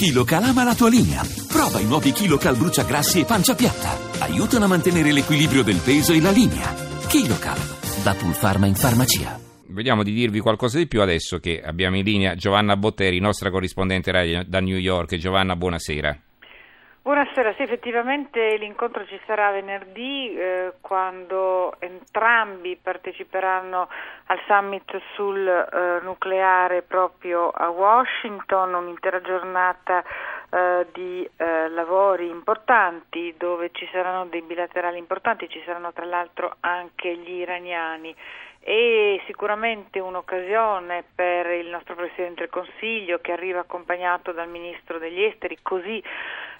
KiloCal ama la tua linea. Prova i nuovi KiloCal bruciagrassi e pancia piatta. Aiutano a mantenere l'equilibrio del peso e la linea. KiloCal, da Pulpharma in farmacia. Vediamo di dirvi qualcosa di più adesso che abbiamo in linea Giovanna Botteri, nostra corrispondente radio da New York. Giovanna, buonasera. Buonasera, sì effettivamente l'incontro ci sarà venerdì eh, quando entrambi parteciperanno al summit sul eh, nucleare proprio a Washington, un'intera giornata eh, di eh, lavori importanti dove ci saranno dei bilaterali importanti, ci saranno tra l'altro anche gli iraniani. E sicuramente un'occasione per il nostro Presidente del Consiglio che arriva accompagnato dal Ministro degli Esteri, così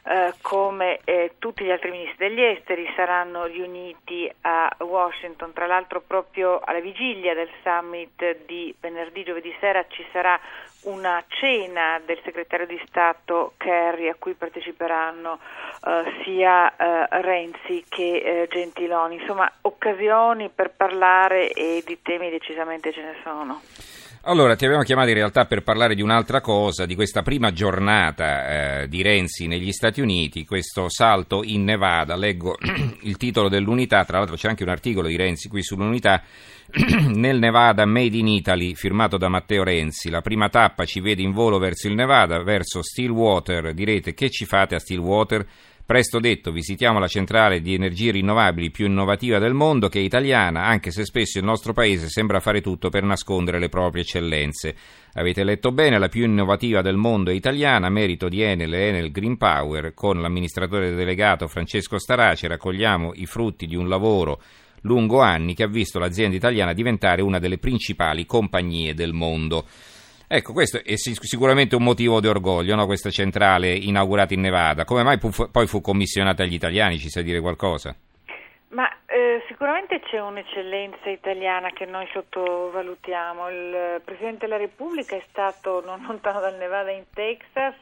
eh, come eh, tutti gli altri ministri degli esteri saranno riuniti a Washington, tra l'altro proprio alla vigilia del summit di venerdì, giovedì sera ci sarà una cena del segretario di Stato Kerry a cui parteciperanno eh, sia eh, Renzi che eh, Gentiloni, insomma occasioni per parlare e di temi decisamente ce ne sono. Allora, ti abbiamo chiamato in realtà per parlare di un'altra cosa, di questa prima giornata eh, di Renzi negli Stati Uniti, questo salto in Nevada. Leggo il titolo dell'unità, tra l'altro c'è anche un articolo di Renzi qui sull'unità. Nel Nevada Made in Italy, firmato da Matteo Renzi. La prima tappa ci vede in volo verso il Nevada, verso Stillwater. Direte che ci fate a Stillwater? Presto detto, visitiamo la centrale di energie rinnovabili più innovativa del mondo che è italiana, anche se spesso il nostro paese sembra fare tutto per nascondere le proprie eccellenze. Avete letto bene, la più innovativa del mondo è italiana, merito di Enel e Enel Green Power. Con l'amministratore delegato Francesco Starace raccogliamo i frutti di un lavoro lungo anni che ha visto l'azienda italiana diventare una delle principali compagnie del mondo. Ecco, questo è sicuramente un motivo di orgoglio, no? questa centrale inaugurata in Nevada. Come mai poi fu commissionata agli italiani, ci sa dire qualcosa? Ma eh, sicuramente c'è un'eccellenza italiana che noi sottovalutiamo. Il Presidente della Repubblica è stato non lontano dal Nevada in Texas,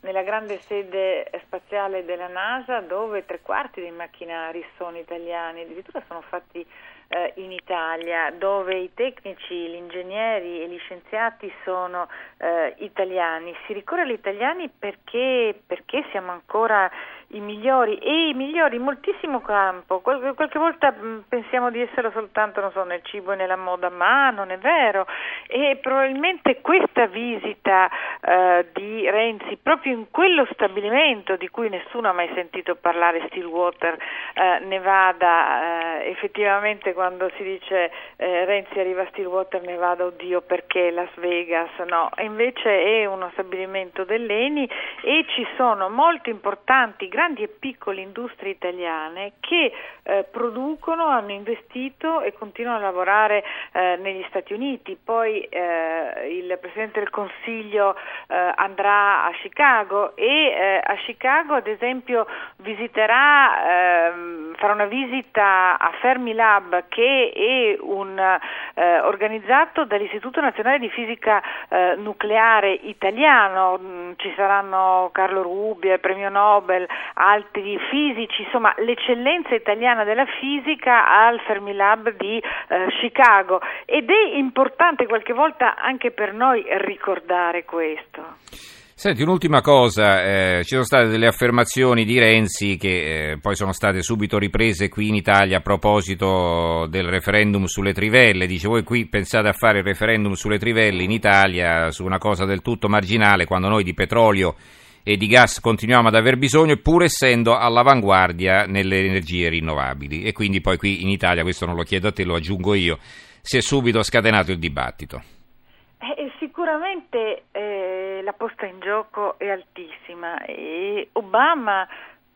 nella grande sede spaziale della NASA, dove tre quarti dei macchinari sono italiani, addirittura sono fatti eh, in Italia, dove i tecnici, gli ingegneri e gli scienziati sono eh, italiani. Si ricorre agli italiani perché, perché siamo ancora i migliori e i migliori in moltissimo campo. Qualche, qualche volta mh, mm, pensiamo di essere soltanto so, nel cibo e nella moda, ma non è vero. E probabilmente questa visita eh, di Renzi proprio in quello stabilimento di cui nessuno ha mai sentito parlare, Stillwater, eh, Nevada, eh, effettivamente quando si dice eh, Renzi arriva a Stillwater, Nevada, oddio perché Las Vegas, no, invece è uno stabilimento dell'ENI e ci sono molti importanti grandi e piccole industrie italiane che eh, producono, hanno investito e continuano a lavorare eh, negli Stati Uniti. Poi eh, il Presidente del Consiglio eh, andrà a Chicago e eh, a Chicago ad esempio visiterà, ehm, farà una visita a Fermilab che è un, eh, organizzato dall'Istituto Nazionale di Fisica Nucleare Italiano. Mm, ci saranno Carlo Rubbia, premio Nobel, altri fisici, insomma l'eccellenza italiana della fisica al Fermilab di eh, Chicago ed è importante qualche volta anche per noi ricordare questo. Senti, un'ultima cosa, eh, ci sono state delle affermazioni di Renzi che eh, poi sono state subito riprese qui in Italia a proposito del referendum sulle trivelle. Dice, voi qui pensate a fare il referendum sulle trivelle in Italia su una cosa del tutto marginale, quando noi di petrolio e di gas continuiamo ad aver bisogno, pur essendo all'avanguardia nelle energie rinnovabili. E quindi poi qui in Italia, questo non lo chiedo a te, lo aggiungo io, si è subito scatenato il dibattito. Eh, sicuramente eh, la posta in gioco è altissima e Obama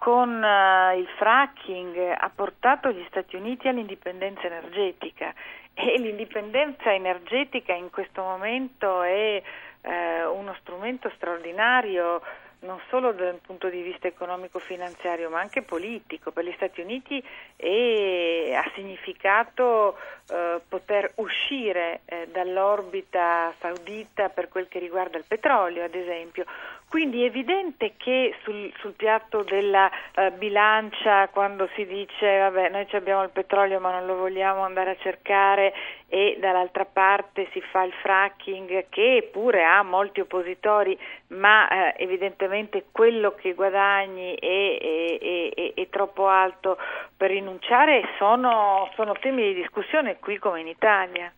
con uh, il fracking ha portato gli Stati Uniti all'indipendenza energetica e l'indipendenza energetica in questo momento è eh, uno strumento straordinario non solo dal punto di vista economico-finanziario ma anche politico. Per gli Stati Uniti e ha significato eh, poter uscire eh, dall'orbita saudita per quel che riguarda il petrolio, ad esempio. Quindi è evidente che sul, sul piatto della uh, bilancia, quando si dice vabbè noi abbiamo il petrolio ma non lo vogliamo andare a cercare e dall'altra parte si fa il fracking che pure ha molti oppositori, ma eh, evidentemente quello che guadagni è, è, è, è, troppo alto per rinunciare, sono, sono temi di discussione qui come in Italia.